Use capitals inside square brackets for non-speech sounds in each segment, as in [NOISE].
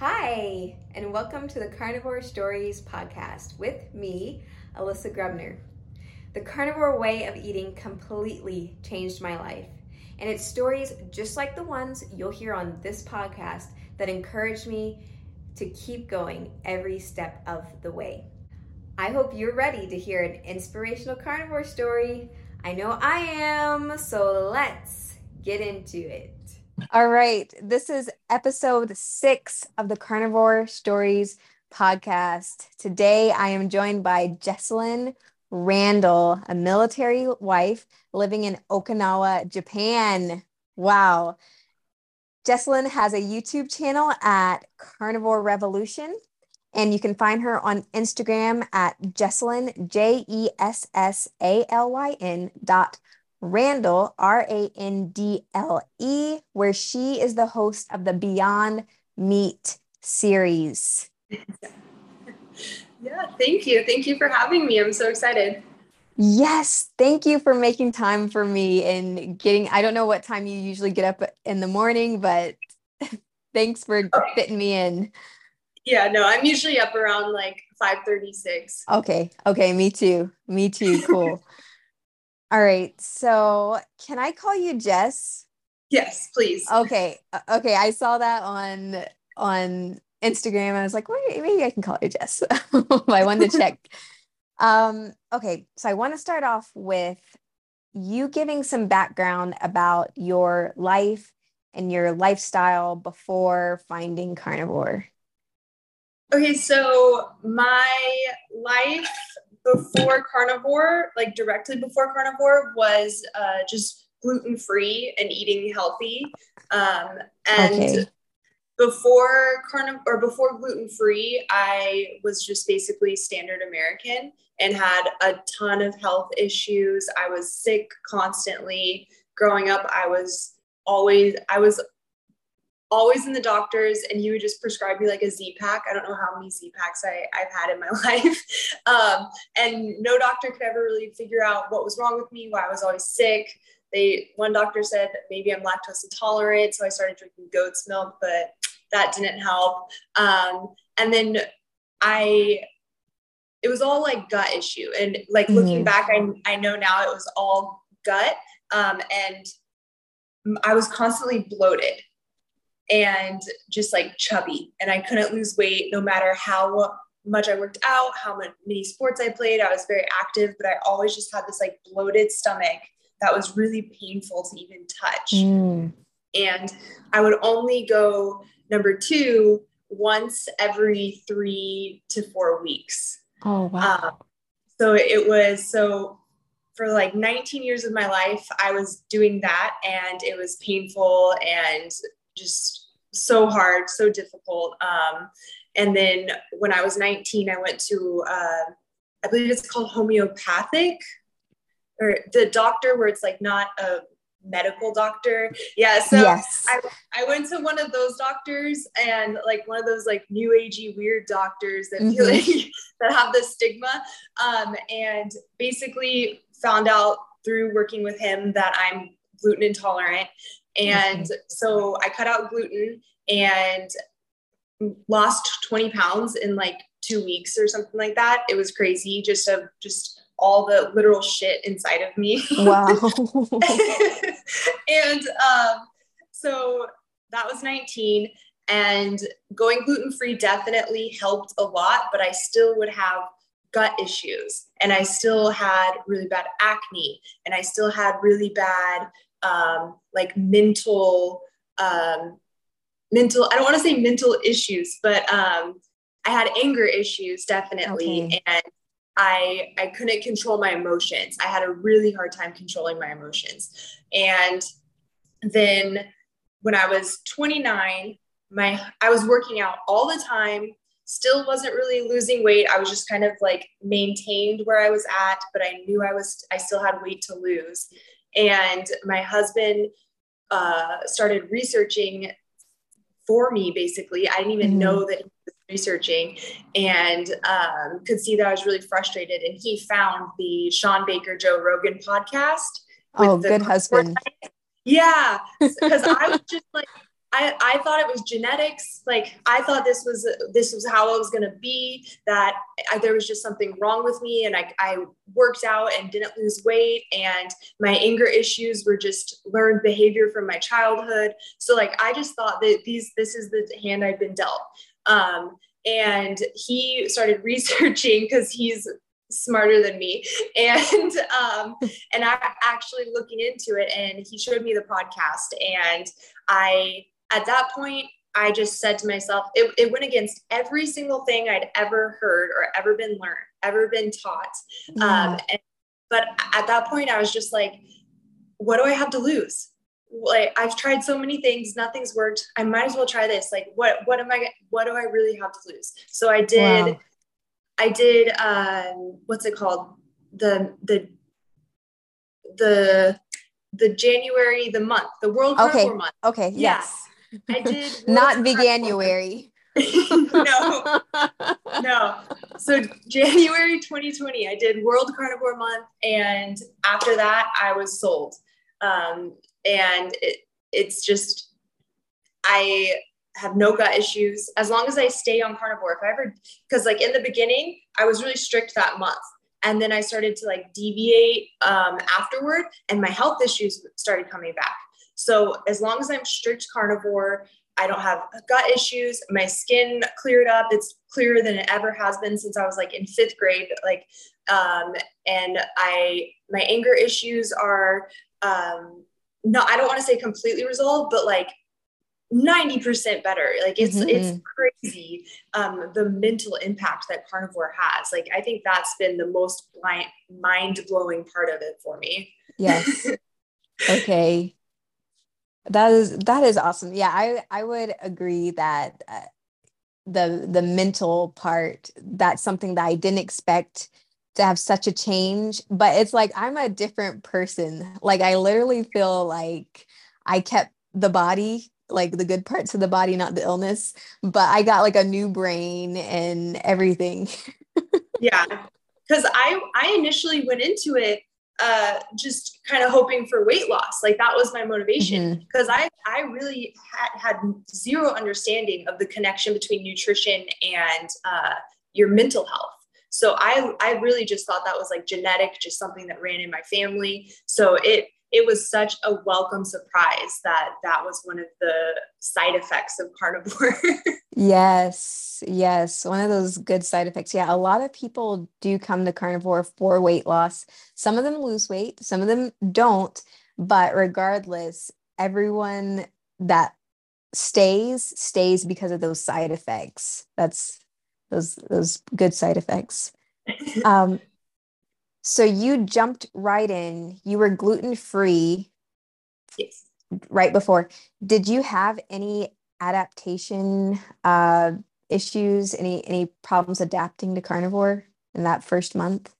Hi, and welcome to the Carnivore Stories podcast with me, Alyssa Grubner. The carnivore way of eating completely changed my life, and it's stories just like the ones you'll hear on this podcast that encouraged me to keep going every step of the way. I hope you're ready to hear an inspirational carnivore story. I know I am, so let's get into it. All right. This is episode six of the Carnivore Stories podcast. Today I am joined by Jessalyn Randle, a military wife living in Okinawa, Japan. Wow. Jessalyn has a YouTube channel at Carnivore Revolution, and you can find her on Instagram at Jessalyn, J E S S A L Y N dot Randle, R A N D L E, where she is the host of the Beyond Meat series. [LAUGHS] yeah, thank you. Thank you for having me. I'm so excited. Yes, thank you for making time for me and getting. I don't know what time you usually get up in the morning, but [LAUGHS] thanks for oh. fitting me in. Yeah, no, I'm usually up around like 5:36. Okay. Okay, me too. Me too. Cool. [LAUGHS] All right. So, can I call you Jess? Yes, please. Okay. Okay, I saw that on on Instagram. I was like, wait, maybe I can call you Jess. [LAUGHS] I wanted to [LAUGHS] check. um, okay, so I want to start off with you giving some background about your life and your lifestyle before finding carnivore. Okay, so my life before carnivore, like directly before carnivore, was uh, just gluten free and eating healthy. Um, and okay. before carnivore or before gluten free, I was just basically standard American and had a ton of health issues. I was sick constantly. Growing up, I was always I was always in the doctors and he would just prescribe me like a Z pack. I don't know how many Z packs I, I've had in my [LAUGHS] life. Um, and no doctor could ever really figure out what was wrong with me, why I was always sick. They one doctor said maybe I'm lactose intolerant, so I started drinking goat's milk, but that didn't help. Um, and then I it was all like gut issue. And like mm-hmm. looking back, I, I know now it was all gut. Um, and I was constantly bloated and just like chubby. And I couldn't lose weight no matter how much I worked out, how many sports I played. I was very active, but I always just had this like bloated stomach that was really painful to even touch. Mm. And I would only go number two once every three to four weeks. Oh, wow. Um, so it was so for like 19 years of my life, I was doing that and it was painful and just so hard, so difficult. Um, and then when I was 19, I went to, uh, I believe it's called homeopathic, or the doctor where it's like not a medical doctor. Yeah. So yes. I, I went to one of those doctors and like one of those like new agey weird doctors that mm-hmm. feel like [LAUGHS] that have the stigma. Um, and basically found out through working with him that I'm gluten intolerant. And mm-hmm. so I cut out gluten and lost 20 pounds in like two weeks or something like that. It was crazy just of just all the literal shit inside of me. Wow. [LAUGHS] and um, so that was 19 and going gluten free definitely helped a lot, but I still would have gut issues and I still had really bad acne and I still had really bad um, like mental um, mental i don't want to say mental issues but um, i had anger issues definitely okay. and i i couldn't control my emotions. I had a really hard time controlling my emotions. And then when i was 29 my i was working out all the time still wasn't really losing weight. I was just kind of like maintained where i was at but i knew i was i still had weight to lose and my husband uh, started researching for me basically. I didn't even mm-hmm. know that he was researching and um, could see that i was really frustrated. And he found the Shawn Baker joe rogan podcast oh good husband. Yeah because i was just like I, I thought it was genetics. Like I thought this was this was how it was going to be. That I, there was just something wrong with me, and I, I worked out and didn't lose weight, and my anger issues were just learned behavior from my childhood. So like I just thought that these this is the hand I've been dealt. Um, and he started [LAUGHS] researching because he's smarter than me and um and i actually looking into it and he showed me the podcast and i at that point, I just said to myself, it, it went against every single thing I'd ever heard or ever been learned, ever been taught. Um, and, but at that point, I was just like, what do I have to lose? Like I've tried so many things, nothing's worked. I might as well try this. Like, what what am I? What do I really have to lose? So I did. Wow. I did. Um, what's it called? The the the the January the month, the World okay. Month. Okay. Yes. I [LAUGHS] did not Veganuary. [LAUGHS] no, [LAUGHS] no. So January 2020, I did World Carnivore Month, and after that, I was sold. Um, and it, it's just, I have no gut issues as long as I stay on carnivore. If I ever, because like in the beginning, I was really strict that month. And then I started to like deviate um, afterward, and my health issues started coming back. So as long as I'm strict carnivore, I don't have gut issues. My skin cleared up. It's clearer than it ever has been since I was like in fifth grade. Like, um, and I, my anger issues are, um, no, I don't want to say completely resolved, but like 90% better. Like it's, mm-hmm. it's crazy. Um, the mental impact that carnivore has. Like, I think that's been the most blind, mind blowing part of it for me. Yes. [LAUGHS] okay. That is that is awesome. Yeah, I I would agree that uh, the the mental part that's something that I didn't expect to have such a change, but it's like I'm a different person. Like I literally feel like I kept the body like the good parts of the body, not the illness, but I got like a new brain and everything. [LAUGHS] yeah. Cuz I I initially went into it uh, just kind of hoping for weight loss. Like that was my motivation because mm-hmm. I I really had had zero understanding of the connection between nutrition and uh, your mental health. So I I really just thought that was like genetic, just something that ran in my family. So it it was such a welcome surprise that that was one of the side effects of carnivore. [LAUGHS] yes, yes, one of those good side effects. Yeah, a lot of people do come to carnivore for weight loss. Some of them lose weight, some of them don't, but regardless, everyone that stays stays because of those side effects. That's those those good side effects. [LAUGHS] Um, so you jumped right in. You were gluten free. Yes. Right before. Did you have any adaptation uh, issues? Any any problems adapting to carnivore in that first month?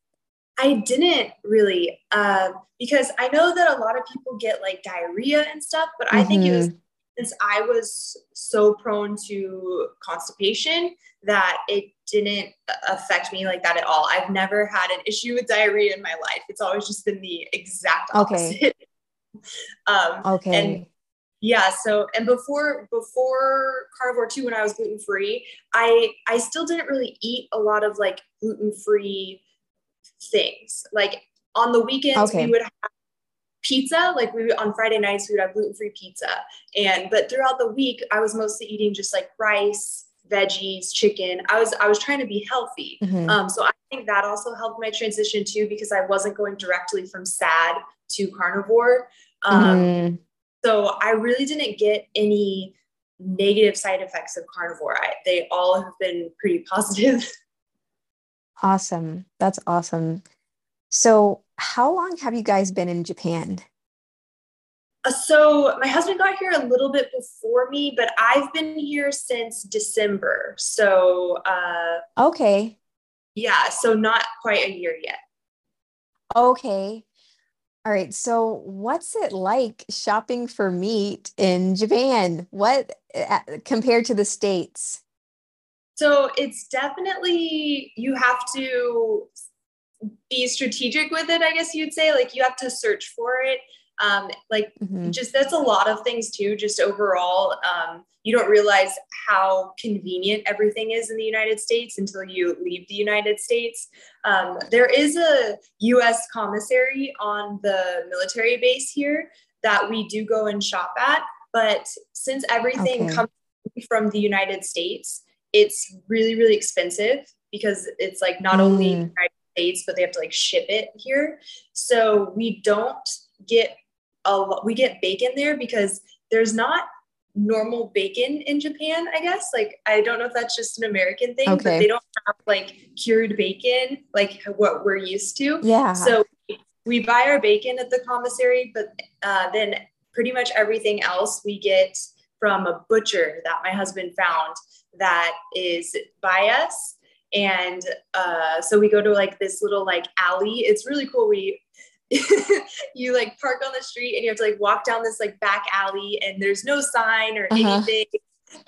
I didn't really, uh, because I know that a lot of people get like diarrhea and stuff, but mm-hmm. I think it was mm-hmm. Since I was so prone to constipation that it didn't affect me like that at all. I've never had an issue with diarrhea in my life. It's always just been the exact opposite. Okay. [LAUGHS] um, okay. And yeah, so and before before carnivore two, when I was gluten free, I I still didn't really eat a lot of like gluten free things. Like on the weekends, okay. we would have pizza like we on friday nights we would have gluten-free pizza and but throughout the week i was mostly eating just like rice veggies, chicken. I was I was trying to be healthy. Mm-hmm. Um, so I think that also helped my transition too because I wasn't going directly from sad to carnivore. Um, mm-hmm. So I really didn't get any negative side effects of carnivore. I, they all have been pretty positive. [LAUGHS] Awesome. That's awesome. So, how long have you guys been in Japan? Uh, so my husband got here a little bit before me, but I've been here since December. So uh, okay, yeah, so not quite a year yet. Okay. All right. So, what's it like shopping for meat in Japan? What uh, compared to the States? So, it's definitely, you have to be strategic with it, I guess you'd say. Like, you have to search for it Um, like mm-hmm. just that's a lot of things too. Just overall, um, you don't realize how convenient everything is in the United States until you leave the United States. Um, there is a U.S. commissary on the military base here that we do go and shop at, but since everything okay. comes from the United States, it's really really expensive because it's like not mm. only United States, but they have to like ship it here. So we don't get a lot. We get bacon there because there's not normal bacon in Japan, I guess. Like, I don't know if that's just an American thing, okay. but they don't have like cured bacon like what we're used to. Yeah. So we buy our bacon at the commissary, but uh, then pretty much everything else we get from a butcher that my husband found that is by us. And uh, so we go to like this little like alley. It's really cool. We [LAUGHS] you like park on the street and you have to like walk down this like back alley and there's no sign or uh-huh. anything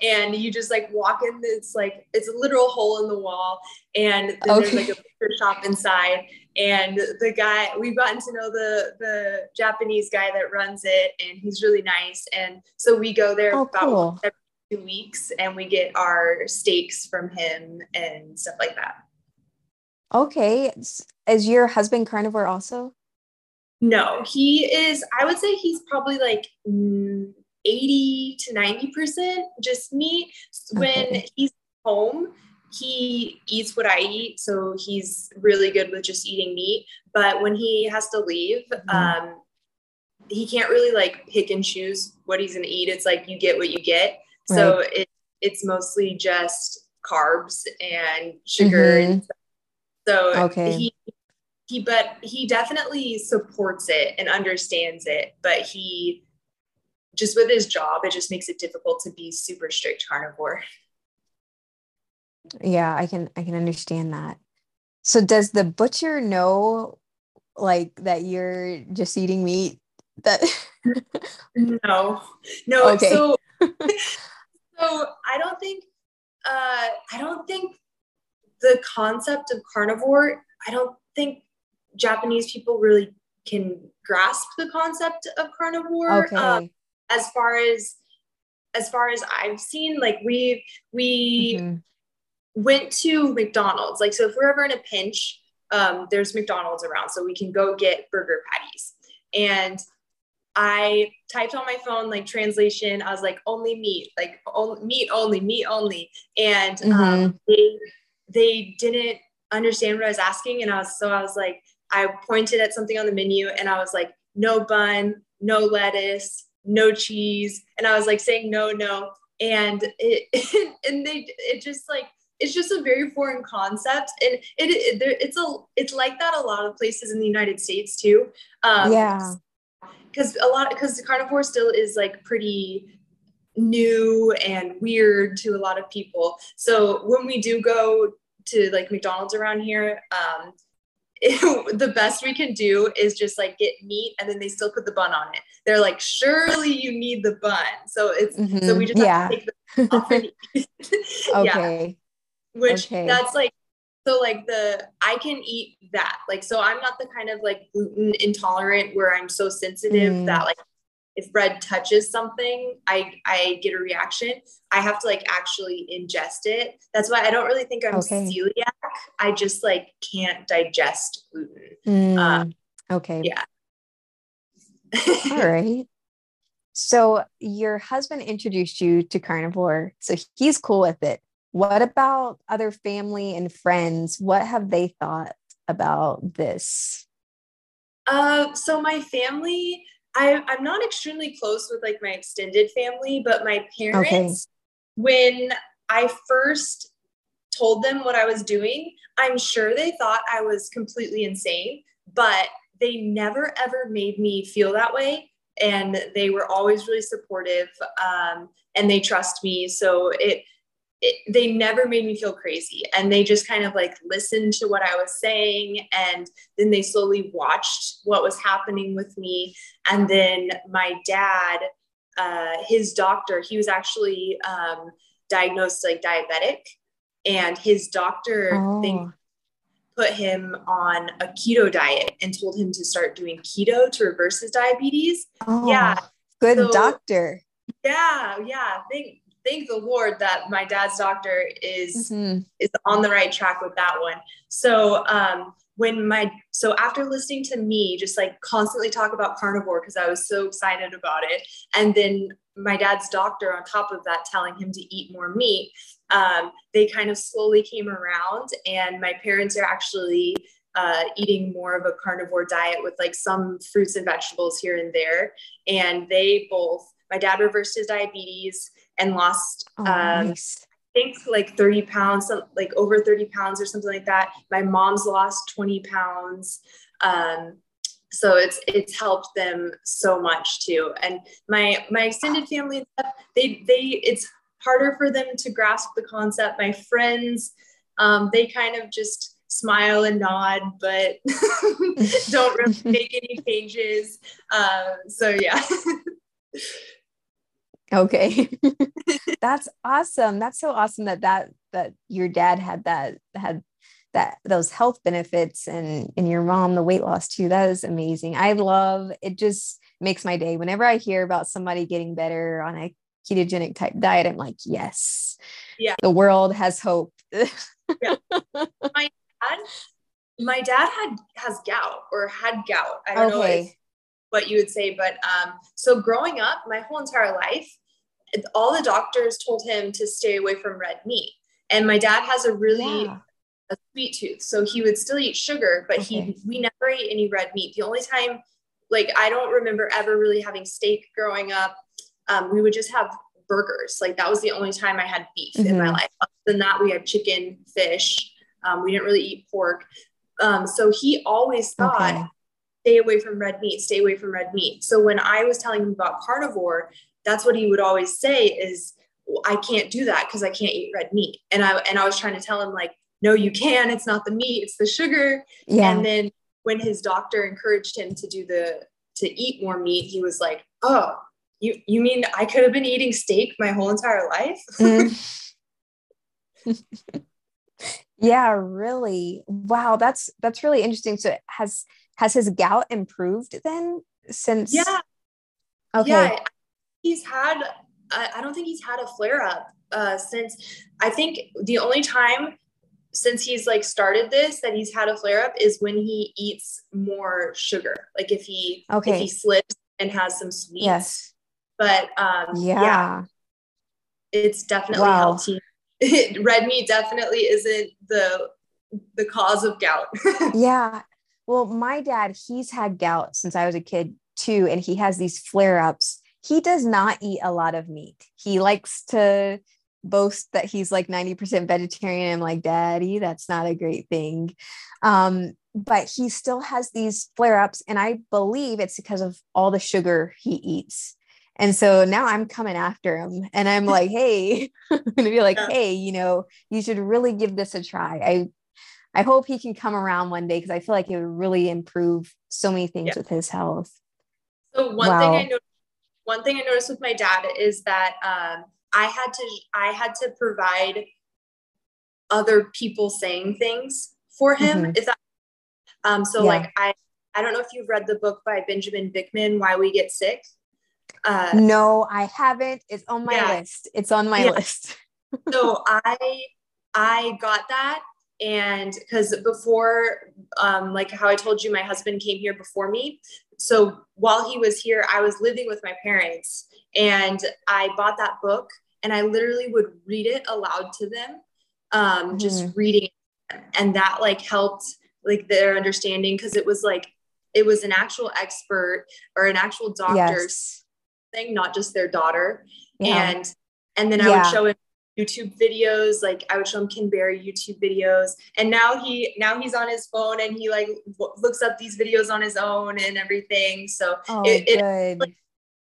and you just like walk in this like it's a literal hole in the wall and then okay. there's like a picture shop inside and the guy we've gotten to know the the japanese guy that runs it and he's really nice and so we go there oh, about cool. every two weeks and we get our steaks from him and stuff like that okay is your husband carnivore also no, he is, I would say he's probably like 80 to 90% just meat. Okay. When he's home, he eats what I eat. So he's really good with just eating meat. But when he has to leave, mm-hmm. um, he can't really like pick and choose what he's going to eat. It's like you get what you get. Right. So it, it's mostly just carbs and sugar. Mm-hmm. And so okay. he he but he definitely supports it and understands it but he just with his job it just makes it difficult to be super strict carnivore yeah i can i can understand that so does the butcher know like that you're just eating meat that [LAUGHS] no no okay. so [LAUGHS] so i don't think uh i don't think the concept of carnivore i don't think Japanese people really can grasp the concept of carnivore. Okay. Um, as far as as far as I've seen, like we we mm-hmm. went to McDonald's. Like so, if we're ever in a pinch, um, there's McDonald's around, so we can go get burger patties. And I typed on my phone like translation. I was like only meat, like only, meat only, meat only, and um, mm-hmm. um, they they didn't understand what I was asking, and I was so I was like I pointed at something on the menu and I was like, no bun, no lettuce, no cheese. And I was like saying no, no. And it, [LAUGHS] and they, it just like, it's just a very foreign concept. And it, it it's a, it's like that a lot of places in the United States too. Um, yeah. Cause a lot, cause the carnivore still is like pretty new and weird to a lot of people. So when we do go to like McDonald's around here, um, it, [LAUGHS] the best we can do is just like get meat and then they still put the bun on it. They're like, surely you need the bun. So it's mm-hmm. so we just yeah. take the [LAUGHS] [LAUGHS] okay. Yeah. Which okay. that's like so like the I can eat that. Like so I'm not the kind of like gluten intolerant where I'm so sensitive mm. that like if bread touches something, I I get a reaction. I have to like actually ingest it. That's why I don't really think I'm okay. celiac. I just like can't digest gluten. Mm, um, okay. Yeah. All right. [LAUGHS] So your husband introduced you to carnivore, so he's cool with it. What about other family and friends? What have they thought about this? Uh, so my family, I, I'm not extremely close with like my extended family, but my parents, okay. when I first told them what I was doing, I'm sure they thought I was completely insane, but they never ever made me feel that way. And they were always really supportive um, and they trust me. So it, it, they never made me feel crazy. And they just kind of like listened to what I was saying. And then they slowly watched what was happening with me. And then my dad, uh, his doctor, he was actually um, diagnosed like diabetic and his doctor oh. think put him on a keto diet and told him to start doing keto to reverse his diabetes. Oh, yeah. Good so, doctor. Yeah, yeah. Thank thank the Lord that my dad's doctor is mm-hmm. is on the right track with that one. So um when my so after listening to me just like constantly talk about carnivore because I was so excited about it, and then my dad's doctor on top of that telling him to eat more meat, um, they kind of slowly came around, and my parents are actually uh, eating more of a carnivore diet with like some fruits and vegetables here and there, and they both. My dad reversed his diabetes and lost oh, um, nice think like 30 pounds, like over 30 pounds or something like that. My mom's lost 20 pounds. Um, so it's it's helped them so much too. And my my extended family they they it's harder for them to grasp the concept. My friends, um, they kind of just smile and nod, but [LAUGHS] don't really [LAUGHS] make any changes. Uh, so yeah. [LAUGHS] Okay. [LAUGHS] [LAUGHS] That's awesome. That's so awesome that that that your dad had that had that those health benefits and and your mom the weight loss too. That is amazing. I love it just makes my day. Whenever I hear about somebody getting better on a ketogenic type diet, I'm like, yes. Yeah. The world has hope. [LAUGHS] yeah. My dad my dad had has gout or had gout. I don't okay. know what you would say, but um, so growing up, my whole entire life, all the doctors told him to stay away from red meat. And my dad has a really yeah. a sweet tooth, so he would still eat sugar, but okay. he we never ate any red meat. The only time, like I don't remember ever really having steak growing up. Um, we would just have burgers. Like that was the only time I had beef mm-hmm. in my mm-hmm. life. Other than that, we had chicken, fish. Um, we didn't really eat pork. Um, so he always thought, okay. stay away from red meat, stay away from red meat. So when I was telling him about carnivore, that's what he would always say is I can't do that because I can't eat red meat. And I and I was trying to tell him like, no, you can. It's not the meat, it's the sugar. Yeah. And then when his doctor encouraged him to do the to eat more meat, he was like, oh, you you mean I could have been eating steak my whole entire life? [LAUGHS] mm. [LAUGHS] yeah, really. Wow, that's that's really interesting. So has has his gout improved then since? Yeah. Okay. Yeah, he's had I don't think he's had a flare up uh, since I think the only time since he's like started this that he's had a flare up is when he eats more sugar. Like if he okay. if he slips and has some sweets. Yes. But um yeah, yeah it's definitely wow. healthy. [LAUGHS] Red meat definitely isn't the the cause of gout. [LAUGHS] yeah. Well, my dad, he's had gout since I was a kid too, and he has these flare ups he does not eat a lot of meat. He likes to boast that he's like 90% vegetarian. I'm like, Daddy, that's not a great thing. Um, but he still has these flare ups. And I believe it's because of all the sugar he eats. And so now I'm coming after him and I'm like, [LAUGHS] hey, [LAUGHS] I'm gonna be like, hey, you know, you should really give this a try. I I hope he can come around one day because I feel like it would really improve so many things with his health. So one wow. thing I noticed one thing I noticed with my dad is that um, I had to I had to provide other people saying things for him. Mm-hmm. Is that um, so? Yeah. Like I I don't know if you've read the book by Benjamin Bikman, Why We Get Sick. Uh, no, I haven't. It's on my yeah. list. It's on my yeah. list. [LAUGHS] so I I got that and because before um, like how i told you my husband came here before me so while he was here, I was living with my parents and I bought that book and I literally would read it aloud to them, um, mm-hmm. just reading. And that like helped like their understanding because it was like, it was an actual expert or an actual doctor yes. thing, not just their daughter. Yeah. And, and then I yeah. would show him YouTube videos. Like I would show him Ken Berry YouTube videos, and now he now he's on his phone and he like w- looks up these videos on his own and everything. So oh, it, it like,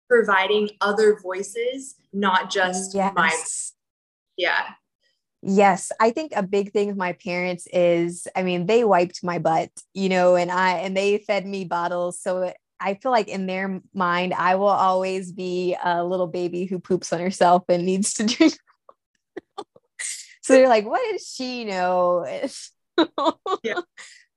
providing other voices, not just yes. my. Yeah. Yes, I think a big thing with my parents is, I mean, they wiped my butt, you know, and I and they fed me bottles, so I feel like in their mind, I will always be a little baby who poops on herself and needs to [LAUGHS] drink so they're like, what does she know? [LAUGHS] yeah.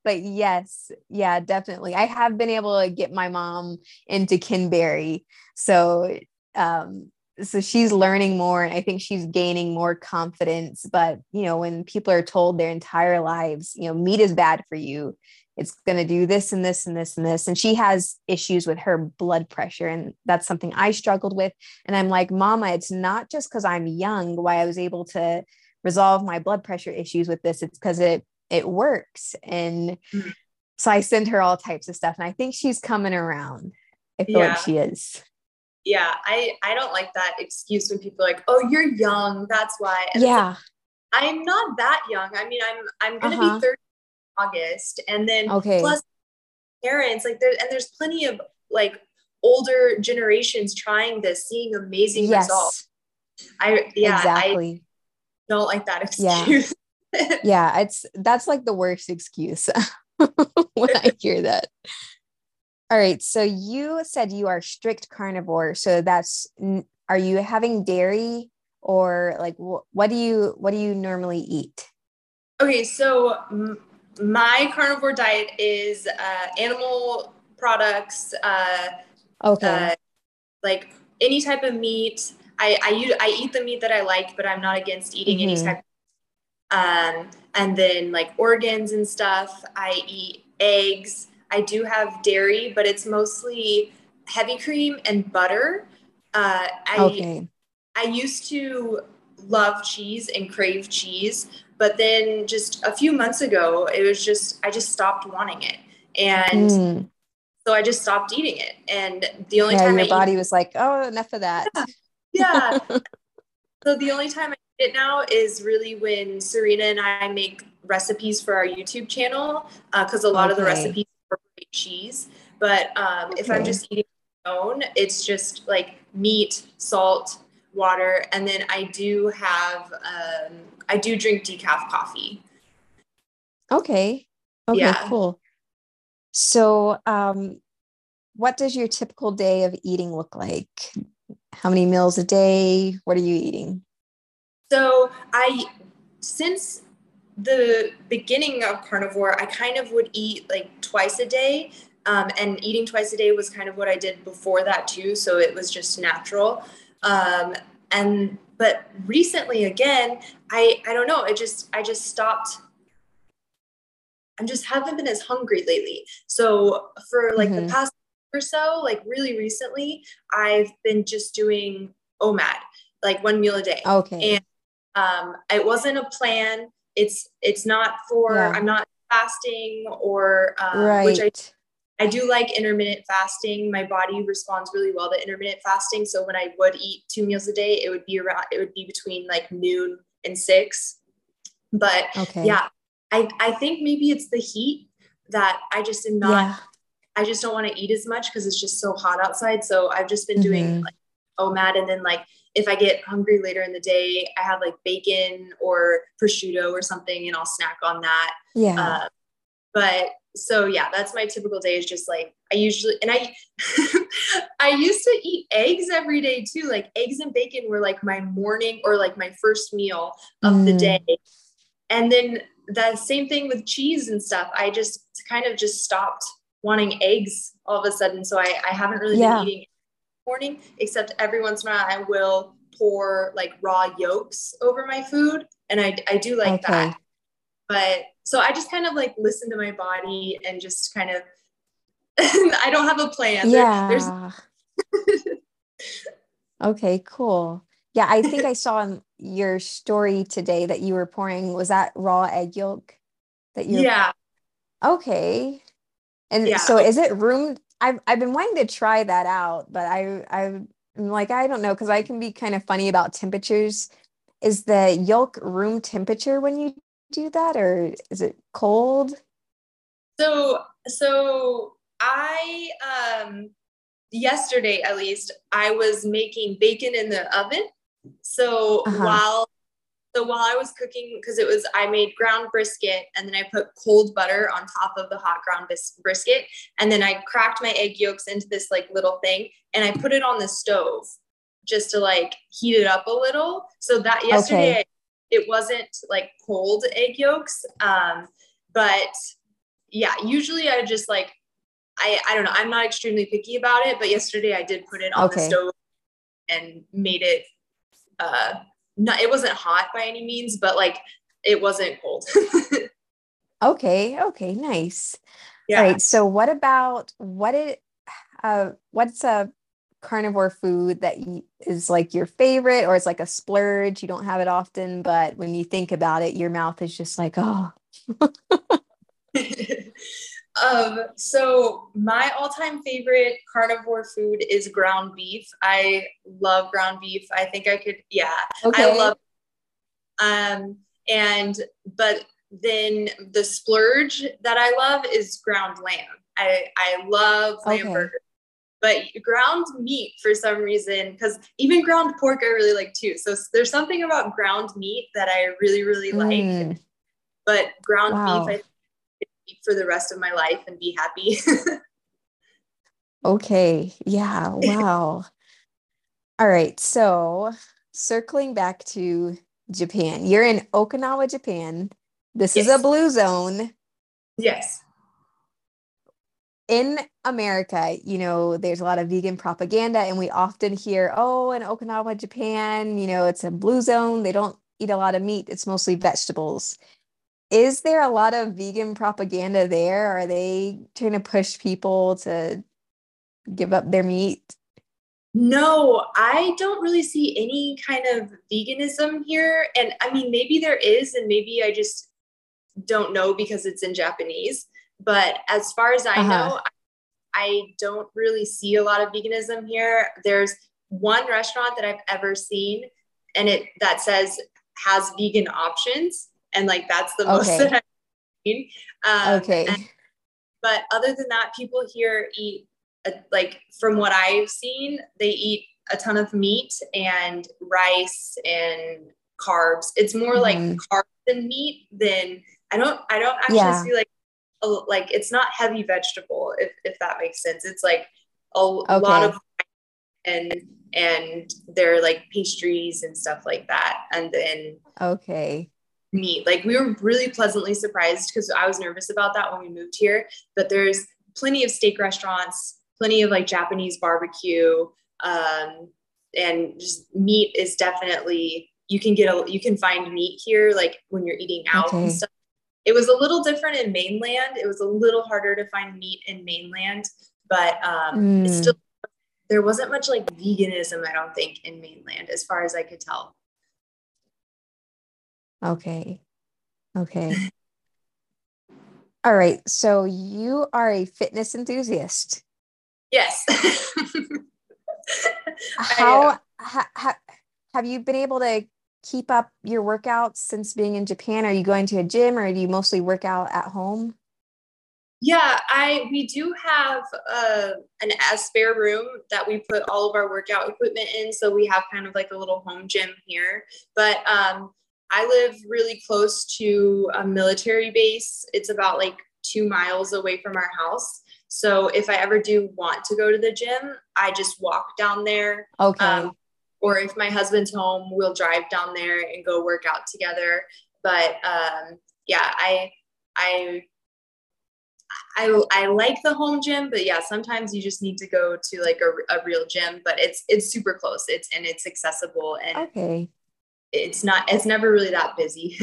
But yes, yeah, definitely. I have been able to get my mom into Ken Berry. So um so she's learning more and I think she's gaining more confidence. But you know, when people are told their entire lives, you know, meat is bad for you, it's going to do this and this and this and this. And she has issues with her blood pressure. And that's something I struggled with. And I'm like, Mama, it's not just because I'm young why I was able to resolve my blood pressure issues with this. It's because it it works. And mm-hmm. so I send her all types of stuff. And I think she's coming around. I feel yeah. like she is. Yeah, I I don't like that excuse when people are like, "Oh, you're young, that's why." And yeah, like, I'm not that young. I mean, I'm I'm gonna uh-huh. be 30 August, and then okay. plus parents like there and there's plenty of like older generations trying this, seeing amazing yes. results. I yeah, exactly. I don't like that [LAUGHS] excuse. Yeah. [LAUGHS] yeah, it's that's like the worst excuse [LAUGHS] when I hear that. All right, so you said you are strict carnivore, so that's are you having dairy or like what do you what do you normally eat? Okay, so my carnivore diet is uh, animal products. Uh, okay. Uh, like any type of meat. I, I, I eat the meat that I like, but I'm not against eating mm-hmm. any type. Um, and then like organs and stuff. I eat eggs. I do have dairy, but it's mostly heavy cream and butter. Uh, I, okay. I used to love cheese and crave cheese, but then just a few months ago, it was just, I just stopped wanting it. And mm. so I just stopped eating it. And the only yeah, time your I body eat, was like, oh, enough of that. Yeah. Yeah. [LAUGHS] so the only time I eat it now is really when Serena and I make recipes for our YouTube channel, because uh, a lot okay. of the recipes incorporate cheese. But um, okay. if I'm just eating my own, it's just like meat, salt, water, and then I do have um, I do drink decaf coffee. Okay. Okay, yeah. cool. So, um, what does your typical day of eating look like? How many meals a day? What are you eating? So, I, since the beginning of carnivore, I kind of would eat like twice a day. Um, and eating twice a day was kind of what I did before that too. So it was just natural. Um, and but recently again i i don't know it just i just stopped I'm just haven't been as hungry lately so for like mm-hmm. the past or so like really recently i've been just doing omad like one meal a day okay and um it wasn't a plan it's it's not for yeah. i'm not fasting or um, right. which i I do like intermittent fasting. My body responds really well to intermittent fasting. So when I would eat two meals a day, it would be around, it would be between like noon and six. But okay. yeah, I, I think maybe it's the heat that I just am not, yeah. I just don't want to eat as much because it's just so hot outside. So I've just been mm-hmm. doing like OMAD. And then like, if I get hungry later in the day, I have like bacon or prosciutto or something and I'll snack on that. Yeah. Uh, but so yeah, that's my typical day is just like I usually and I [LAUGHS] I used to eat eggs every day too. Like eggs and bacon were like my morning or like my first meal of mm. the day. And then the same thing with cheese and stuff. I just kind of just stopped wanting eggs all of a sudden. So I, I haven't really yeah. been eating morning, except every once in a while I will pour like raw yolks over my food. And I, I do like okay. that. But so I just kind of like listen to my body and just kind of [LAUGHS] I don't have a plan. Yeah. There, [LAUGHS] okay, cool. Yeah, I think I [LAUGHS] saw in your story today that you were pouring was that raw egg yolk that you Yeah. Okay. And yeah. so is it room I've I've been wanting to try that out, but I I'm like I don't know cuz I can be kind of funny about temperatures. Is the yolk room temperature when you do that or is it cold? So so I um yesterday at least I was making bacon in the oven. So uh-huh. while so while I was cooking, because it was I made ground brisket and then I put cold butter on top of the hot ground bis- brisket, and then I cracked my egg yolks into this like little thing, and I put it on the stove just to like heat it up a little. So that yesterday okay it wasn't like cold egg yolks. Um, but yeah, usually I just like I I don't know. I'm not extremely picky about it, but yesterday I did put it on okay. the stove and made it uh not it wasn't hot by any means, but like it wasn't cold. [LAUGHS] okay, okay, nice. Yeah. All right. So what about what it uh what's a carnivore food that is like your favorite or it's like a splurge you don't have it often but when you think about it your mouth is just like oh [LAUGHS] um so my all-time favorite carnivore food is ground beef i love ground beef i think i could yeah okay. i love um and but then the splurge that i love is ground lamb i i love lamb okay. burger but ground meat for some reason because even ground pork i really like too so there's something about ground meat that i really really like mm. but ground wow. beef i for the rest of my life and be happy. [LAUGHS] Okay. Yeah. Wow. All right. So circling back to japan you're in okinawa japan. This yes. is a blue zone. Yes. In America, you know, there's a lot of vegan propaganda, and we often hear, oh, in Okinawa, Japan, you know, it's a blue zone. They don't eat a lot of meat, it's mostly vegetables. Is there a lot of vegan propaganda there? Are they trying to push people to give up their meat? No, I don't really see any kind of veganism here. And I mean, maybe there is, and maybe I just don't know because it's in Japanese. But as far as I uh-huh. know, I don't really see a lot of veganism here. There's one restaurant that I've ever seen and it that says has vegan options and like that's the most [LAUGHS] that I've seen. Um, okay. And, but other than that, people here eat a, like from what I've seen, they eat a ton of meat and rice and carbs. It's more mm-hmm. like carbs than meat than I don't I don't actually yeah. see like a, like it's not heavy vegetable if, if that makes sense it's like a okay. lot of and and they're like pastries and stuff like that and then okay meat like we were really pleasantly surprised because i was nervous about that when we moved here but there's plenty of steak restaurants plenty of like japanese barbecue um, and just meat is definitely you can get a you can find meat here like when you're eating out okay. and stuff it was a little different in mainland. It was a little harder to find meat in mainland, but um, mm. it's still there wasn't much like veganism. I don't think in mainland, as far as I could tell. Okay. Okay. All right. So you are a fitness enthusiast. Yes. [LAUGHS] how, ha, have you been able to keep up your workouts since being in Japan? Are you going to a gym or do you mostly work out at home? Yeah, I we do have uh, an a spare room that we put all of our workout equipment in, so we have kind of like a little home gym here. But um, I live really close to a military base. It's about like two miles away from our house. So if I ever do want to go to the gym, I just walk down there. Okay. Um, or if my husband's home, we'll drive down there and go work out together. But um, yeah, I I I, I like the home gym, but yeah, sometimes you just need to go to like a, a real gym, but it's, it's super close. It's, and it's accessible and okay. It's not, it's never really that busy.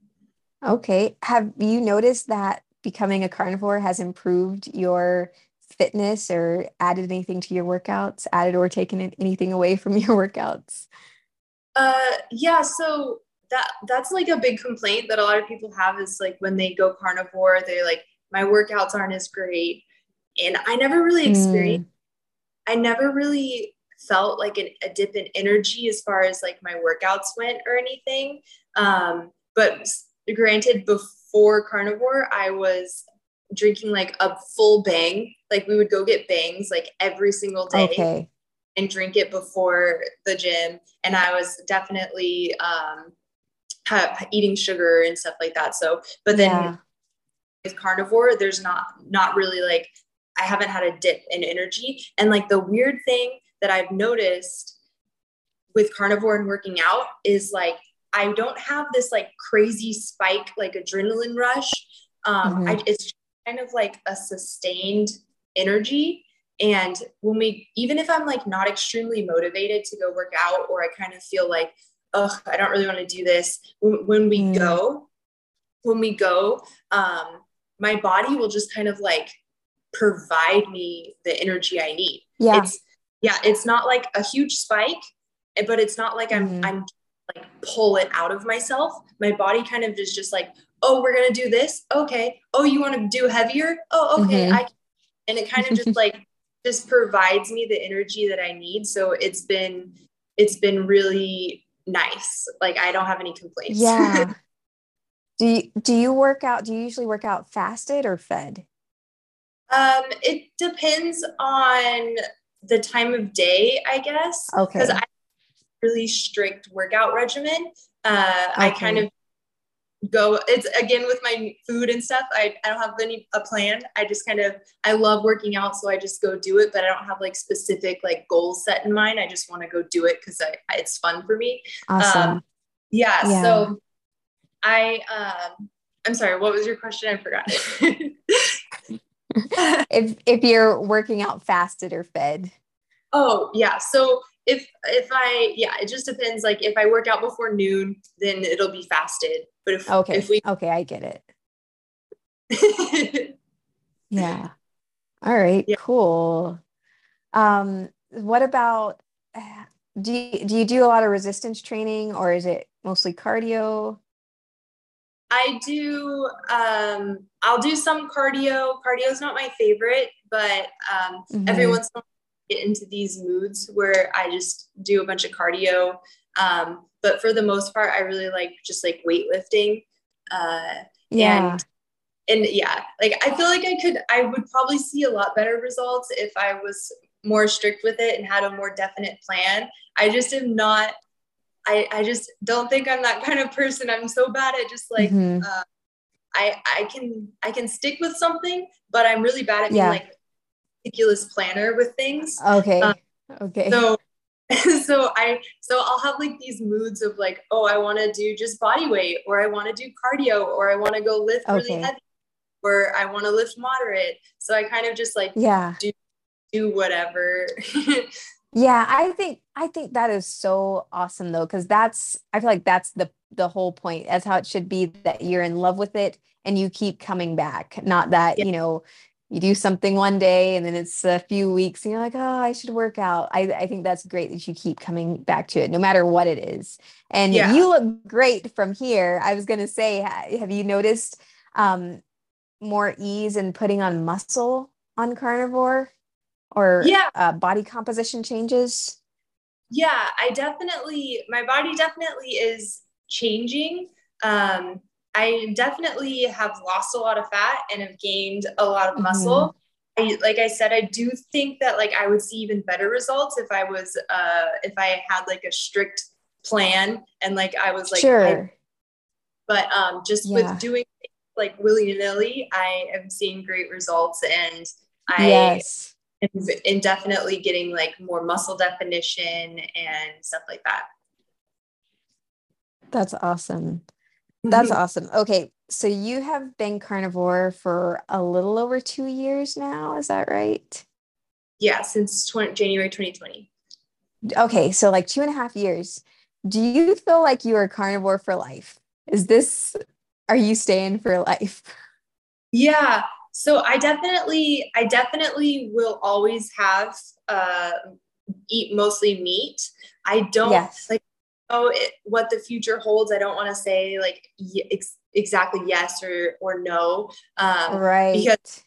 [LAUGHS] okay. Have you noticed that becoming a carnivore has improved your fitness or added anything to your workouts, added or taken anything away [LAUGHS] from your workouts? Uh, yeah. So that that's like a big complaint that a lot of people have is like when they go carnivore, they're like, my workouts aren't as great, and I never really experienced. Mm. I never really felt like an, a dip in energy as far as like my workouts went or anything. Um, but granted, before carnivore, I was drinking like a full bang. Like we would go get bangs like every single day okay. and drink it before the gym. And I was definitely um, eating sugar and stuff like that. So, but then yeah. with carnivore, there's not not really like I haven't had a dip in energy. And like the weird thing that I've noticed with carnivore and working out is like I don't have this like crazy spike like adrenaline rush Um, mm-hmm. I, it's kind of like a sustained energy. And when we, even if I'm like not extremely motivated to go work out, or I kind of feel like, oh, I don't really want to do this. When, when we mm. go, when we go, um, my body will just kind of like provide me the energy I need. Yeah. It's, yeah, it's not like a huge spike, but it's not like I'm, mm. I'm like pull it out of myself. My body kind of is just like, oh, we're gonna do this. Okay. Oh, you want to do heavier? Oh, okay. Mm-hmm. I and it kind of just [LAUGHS] like just provides me the energy that I need. So it's been it's been really nice. Like I don't have any complaints. Yeah. [LAUGHS] do you do you work out? Do you usually work out fasted or fed? Um, it depends on the time of day, I guess. Okay. Because I really strict workout regimen. Uh, okay. I kind of go it's again with my food and stuff I, I don't have any a plan i just kind of i love working out so i just go do it but i don't have like specific like goals set in mind i just want to go do it because I, I, it's fun for me awesome. Um, yeah, yeah, so i um i'm sorry what was your question i forgot [LAUGHS] if if you're working out fasted or fed oh yeah so if if I yeah, it just depends. Like if I work out before noon, then it'll be fasted. But if okay, if we okay, I get it. [LAUGHS] yeah. All right. Yeah. Cool. Um, what about do you do you do a lot of resistance training or is it mostly cardio? I do um I'll do some cardio. Cardio is not my favorite, but um mm-hmm. every once in a get into these moods where I just do a bunch of cardio. Um, but for the most part, I really like just like weightlifting. Uh, yeah. And, and yeah, like I feel like I could, I would probably see a lot better results if I was more strict with it and had a more definite plan. I just am not, I, I just don't think I'm that [LAUGHS] kind of person. I'm so bad at just like, mm-hmm. uh, I, I can, I can stick with something, but I'm really bad at being yeah. like, meticulous planner with things. Okay. Um, okay. So [LAUGHS] so I so I'll have like these moods of like, oh, I want to do just body weight, or I want to do cardio, or I want to go lift okay. really heavy, or I want to lift moderate. So I kind of just like yeah do do whatever. [LAUGHS] yeah, I think I think that is so awesome though, because that's I feel like that's the the whole point. That's how it should be that you're in love with it and you keep coming back. Not that, yeah. you know, you do something one day and then it's a few weeks and you're like, oh, I should work out. I, I think that's great that you keep coming back to it no matter what it is. And yeah. you look great from here. I was going to say, have you noticed um, more ease in putting on muscle on carnivore or yeah. uh, body composition changes? Yeah, I definitely, my body definitely is changing. Um, I definitely have lost a lot of fat and have gained a lot of muscle. Mm-hmm. I, like I said, I do think that like I would see even better results if I was uh if I had like a strict plan and like I was like sure. I, but um just yeah. with doing like willy nilly, I am seeing great results and I yes. Am, am definitely getting like more muscle definition and stuff like that. That's awesome. That's mm-hmm. awesome. Okay. So you have been carnivore for a little over two years now. Is that right? Yeah, since 20, January 2020. Okay. So like two and a half years. Do you feel like you are carnivore for life? Is this, are you staying for life? Yeah. So I definitely, I definitely will always have, uh, eat mostly meat. I don't yes. like know it, what the future holds. I don't want to say like ex- exactly yes or or no. Um, right. Because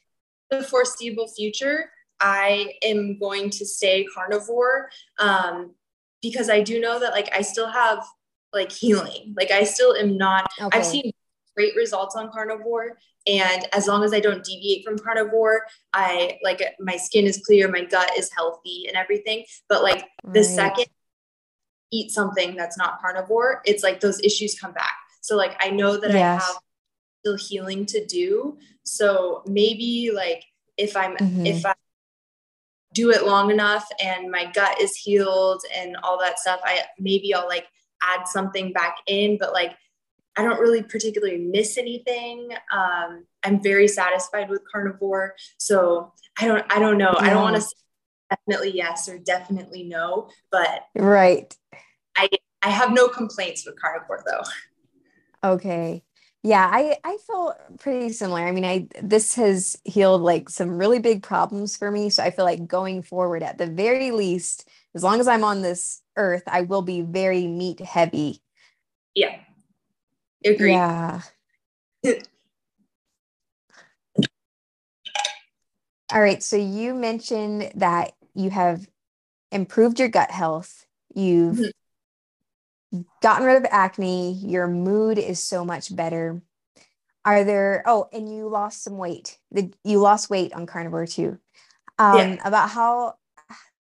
the foreseeable future, I am going to stay carnivore um, because I do know that like I still have like healing. Like I still am not. Okay. I've seen great results on carnivore and as long as i don't deviate from carnivore i like my skin is clear my gut is healthy and everything but like right. the second eat something that's not carnivore, it's like those issues come back. So like I know that yes. I have still healing to do. So maybe like if I'm mm-hmm. if I do it long enough and my gut is healed and all that stuff, I maybe I'll like add something back in, but like I don't really particularly miss anything. Um, I'm very satisfied with carnivore. So I don't, I don't know. Yeah. I don't want to say definitely yes or definitely no, but right. I, I have no complaints with carnivore though. Okay. Yeah, I I feel pretty similar. I mean, I this has healed like some really big problems for me, so I feel like going forward at the very least, as long as I'm on this earth, I will be very meat heavy. Yeah. Agree. Yeah. All right. So you mentioned that you have improved your gut health. You've mm-hmm. gotten rid of acne. Your mood is so much better. Are there, oh, and you lost some weight. The, you lost weight on carnivore too. Um, yeah. About how,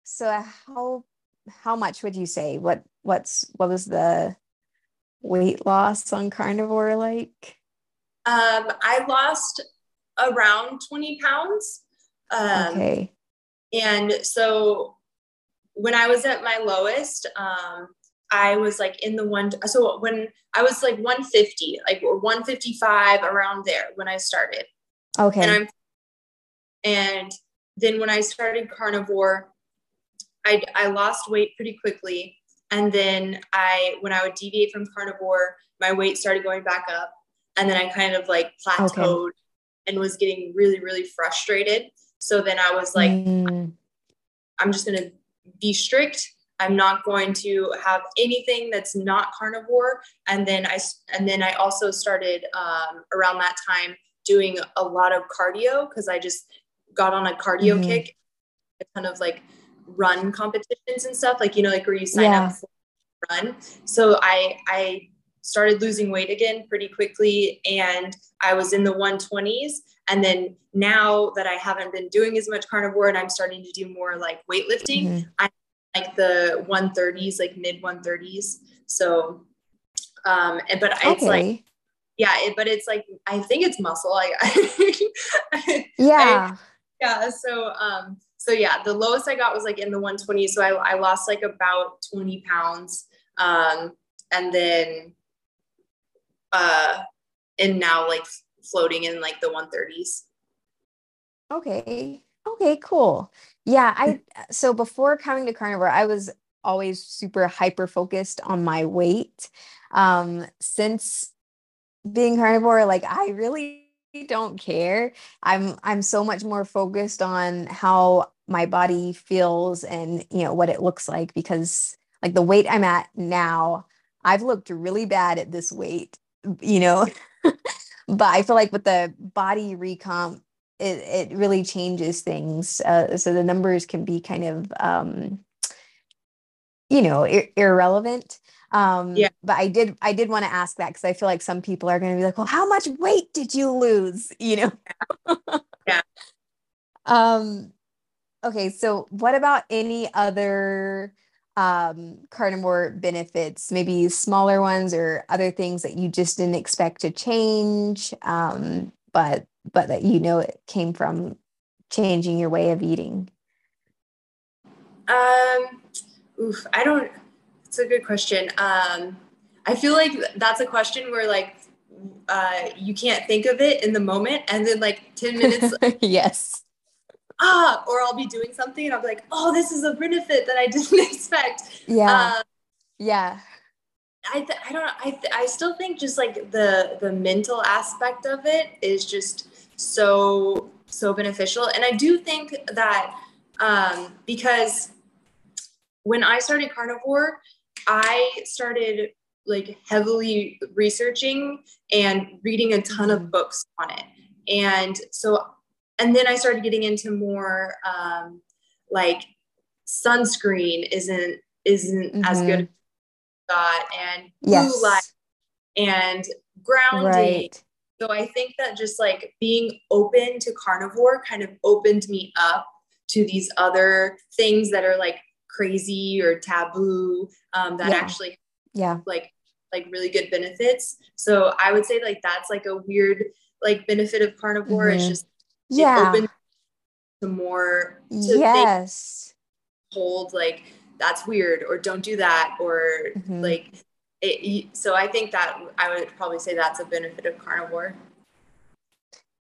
so how, how much would you say? What, what's, what was the weight loss on carnivore like? Um, I lost around 20 pounds. Um, okay. And so when I was at my lowest, um, I was like in the one. So when I was like 150, like or 155 around there when I started. Okay. And I'm, and then when I started carnivore, I I lost weight pretty quickly. And then I, when I would deviate from carnivore, my weight started going back up. And then I kind of like plateaued okay. and was getting really, really frustrated. So then I was like, mm. I'm just going to be strict. I'm not going to have anything that's not carnivore. And then I, and then I also started um, around that time doing a lot of cardio because I just got on a cardio mm-hmm. kick, a ton of like run competitions and stuff like you know like where you sign yeah. up for run so i i started losing weight again pretty quickly and i was in the 120s and then now that i haven't been doing as much carnivore and i'm starting to do more like weightlifting mm-hmm. i like the 130s like mid 130s so um and but okay. it's like yeah it, but it's like i think it's muscle like [LAUGHS] yeah I, yeah so um so yeah, the lowest I got was like in the 120s. So I, I lost like about 20 pounds. Um, and then, uh, and now like floating in like the 130s. Okay. Okay, cool. Yeah. I, so before coming to carnivore, I was always super hyper focused on my weight. Um, since being carnivore, like I really don't care. I'm I'm so much more focused on how my body feels and you know what it looks like because like the weight I'm at now, I've looked really bad at this weight, you know. [LAUGHS] but I feel like with the body recomp, it, it really changes things. Uh, so the numbers can be kind of, um, you know, ir- irrelevant. Um, yeah. But I did, I did want to ask that because I feel like some people are going to be like, well, how much weight did you lose? You know? yeah. [LAUGHS] Um, okay. So what about any other um, carnivore benefits, maybe smaller ones or other things that you just didn't expect to change, um, but but that you know it came from changing your way of eating? Um, oof, I don't. It's a good question. Um, I feel like that's a question where like uh, you can't think of it in the moment, and then like ten minutes. [LAUGHS] yes ah, or I'll be doing something and I'll be like, oh, this is a benefit that I [LAUGHS] didn't expect. Yeah. Um, yeah. I, th- I don't know. I, th- I still think just like the the mental aspect of it is just so so beneficial and I do think that um, because when I started carnivore I started like heavily researching and reading a ton of mm-hmm. books on it and so and then I started getting into more um, like sunscreen isn't isn't mm-hmm. as good as and yes. blue light and grounding. Right. So I think that just like being open to carnivore kind of opened me up to these other things that are like crazy or taboo um, that yeah. actually yeah like like really good benefits. So I would say like that's like a weird like benefit of carnivore mm-hmm. is just yeah open to more to yes hold like that's weird or don't do that or mm-hmm. like it, so I think that I would probably say that's a benefit of carnivore.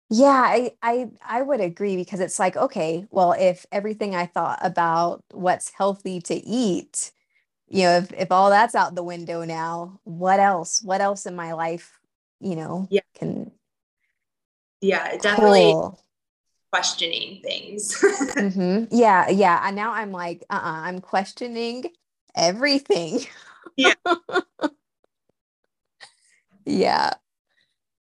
Yeah, I, I I would agree because it's like, okay, well, if everything I thought about what's healthy to eat, you know, if if all that's out the window now, what else? What else in my life, you know, yeah. can Yeah, definitely cool. Questioning things. [LAUGHS] mm-hmm. Yeah, yeah. And now I'm like, uh-uh, I'm questioning everything. Yeah. [LAUGHS] yeah.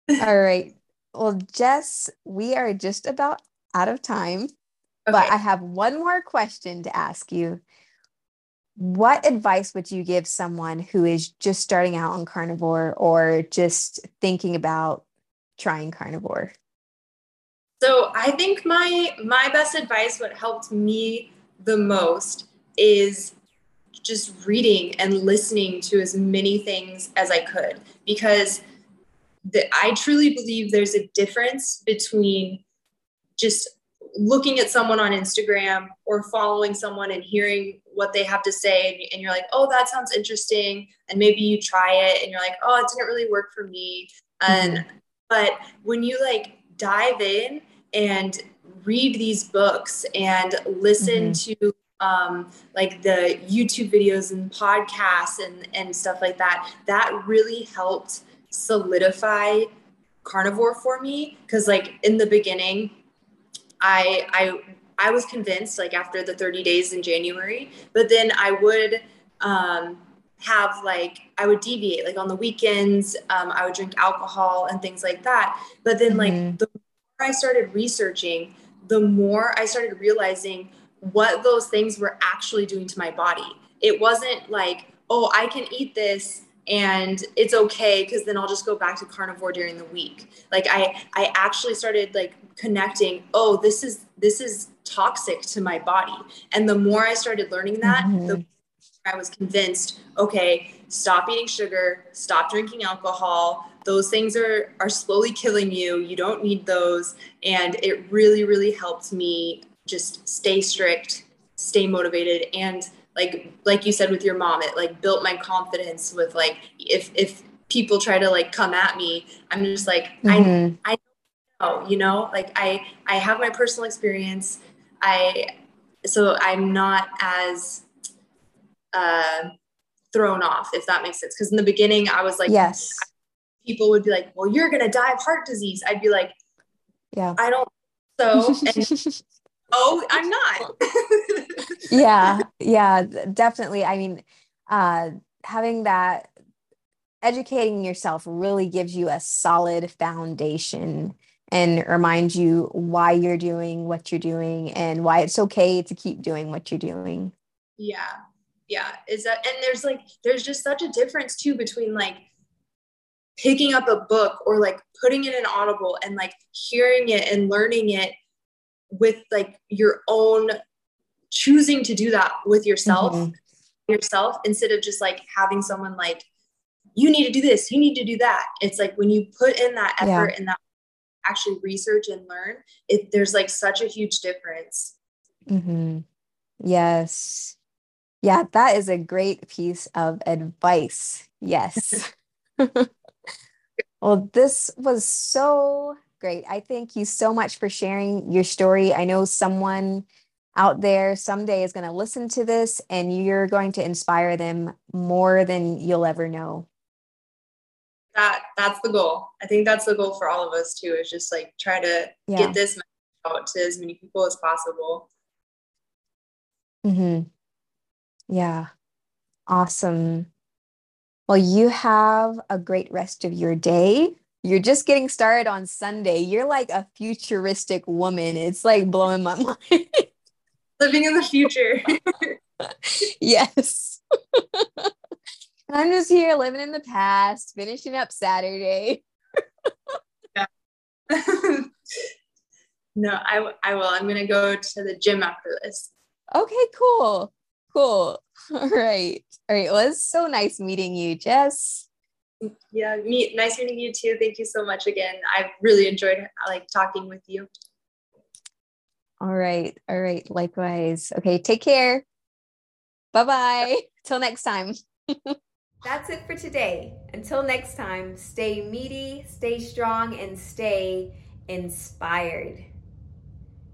All right. Well, Jess, we are just about out of time, okay. but I have one more question to ask you. What advice would you give someone who is just starting out on carnivore or just thinking about trying carnivore? So, I think my my best advice what helped me the most is just reading and listening to as many things as I could because that I truly believe there's a difference between just looking at someone on Instagram or following someone and hearing what they have to say and you're like, "Oh, that sounds interesting." And maybe you try it and you're like, "Oh, it didn't really work for me." And mm-hmm. but when you like dive in and read these books and listen mm-hmm. to um, like the YouTube videos and podcasts and, and stuff like that, that really helped solidify carnivore for me because like in the beginning i i i was convinced like after the 30 days in january but then i would um have like i would deviate like on the weekends um, i would drink alcohol and things like that but then mm-hmm. like the i started researching the more i started realizing what those things were actually doing to my body. It wasn't like oh i can eat this and it's okay because then i'll just go back to carnivore during the week. Like i i actually started like connecting oh this is this is toxic to my body. And the more i started learning that mm-hmm. the i was convinced okay stop eating sugar stop drinking alcohol. Those things are are slowly killing you. You don't need those. And it really really helped me just stay strict stay motivated and like like you said with your mom it like built my confidence with like if if people try to like come at me i'm just like mm-hmm. i i know you know like i i have my personal experience. I so i'm not as uh thrown off if that makes sense. Because in the beginning i was like yes. people would be like well you're gonna die of heart disease. I'd be like yeah. I don't [LAUGHS] so and oh i'm not. [LAUGHS] Yeah yeah definitely. I mean uh having that educating yourself really gives you a solid foundation and reminds you why you're doing what you're doing and why it's okay to keep doing what you're doing. Yeah yeah is that and there's like there's just such a difference too between like picking up a book or like putting it in audible and like hearing it and learning it with like your own choosing to do that with yourself mm-hmm. yourself instead of just like having someone like you need to do this you need to do that it's like when you put in that effort yeah. and that actually research and learn it there's like such a huge difference mm-hmm. yes yeah that is a great piece of advice yes [LAUGHS] well this was so great. I thank you so much for sharing your story. I know someone out there someday is going to listen to this and you're going to inspire them more than you'll ever know. That that's the goal. I think that's the goal for all of us too is just like try to yeah. get this out to as many people as possible. Mhm. Yeah. Awesome. Well, you have a great rest of your day you're just getting started on Sunday. You're like a futuristic woman. It's like blowing my [LAUGHS] mind. Living in the future. [LAUGHS] yes. I'm just here living in the past, finishing up Saturday. [LAUGHS] no, I, I will. I'm going to go to the gym after this. Okay, cool. Cool. [LAUGHS] All right. All right. Well, it's so nice meeting you, Jess yeah me nice meeting you too thank you so much again i've really enjoyed like talking with you all right all right likewise okay take care bye bye [LAUGHS] till next time [LAUGHS] That's it for today. Until next time, stay meaty, stay strong, and stay inspired.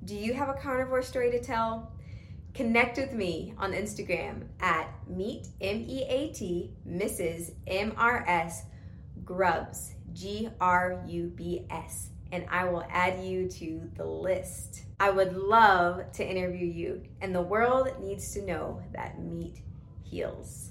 Do you have a carnivore story to tell? Connect with me on Instagram at meat M E A T Mrs. M R S Grubs G R U B S and I will add you to the list. I would love to interview you, and the world needs to know that meat heals.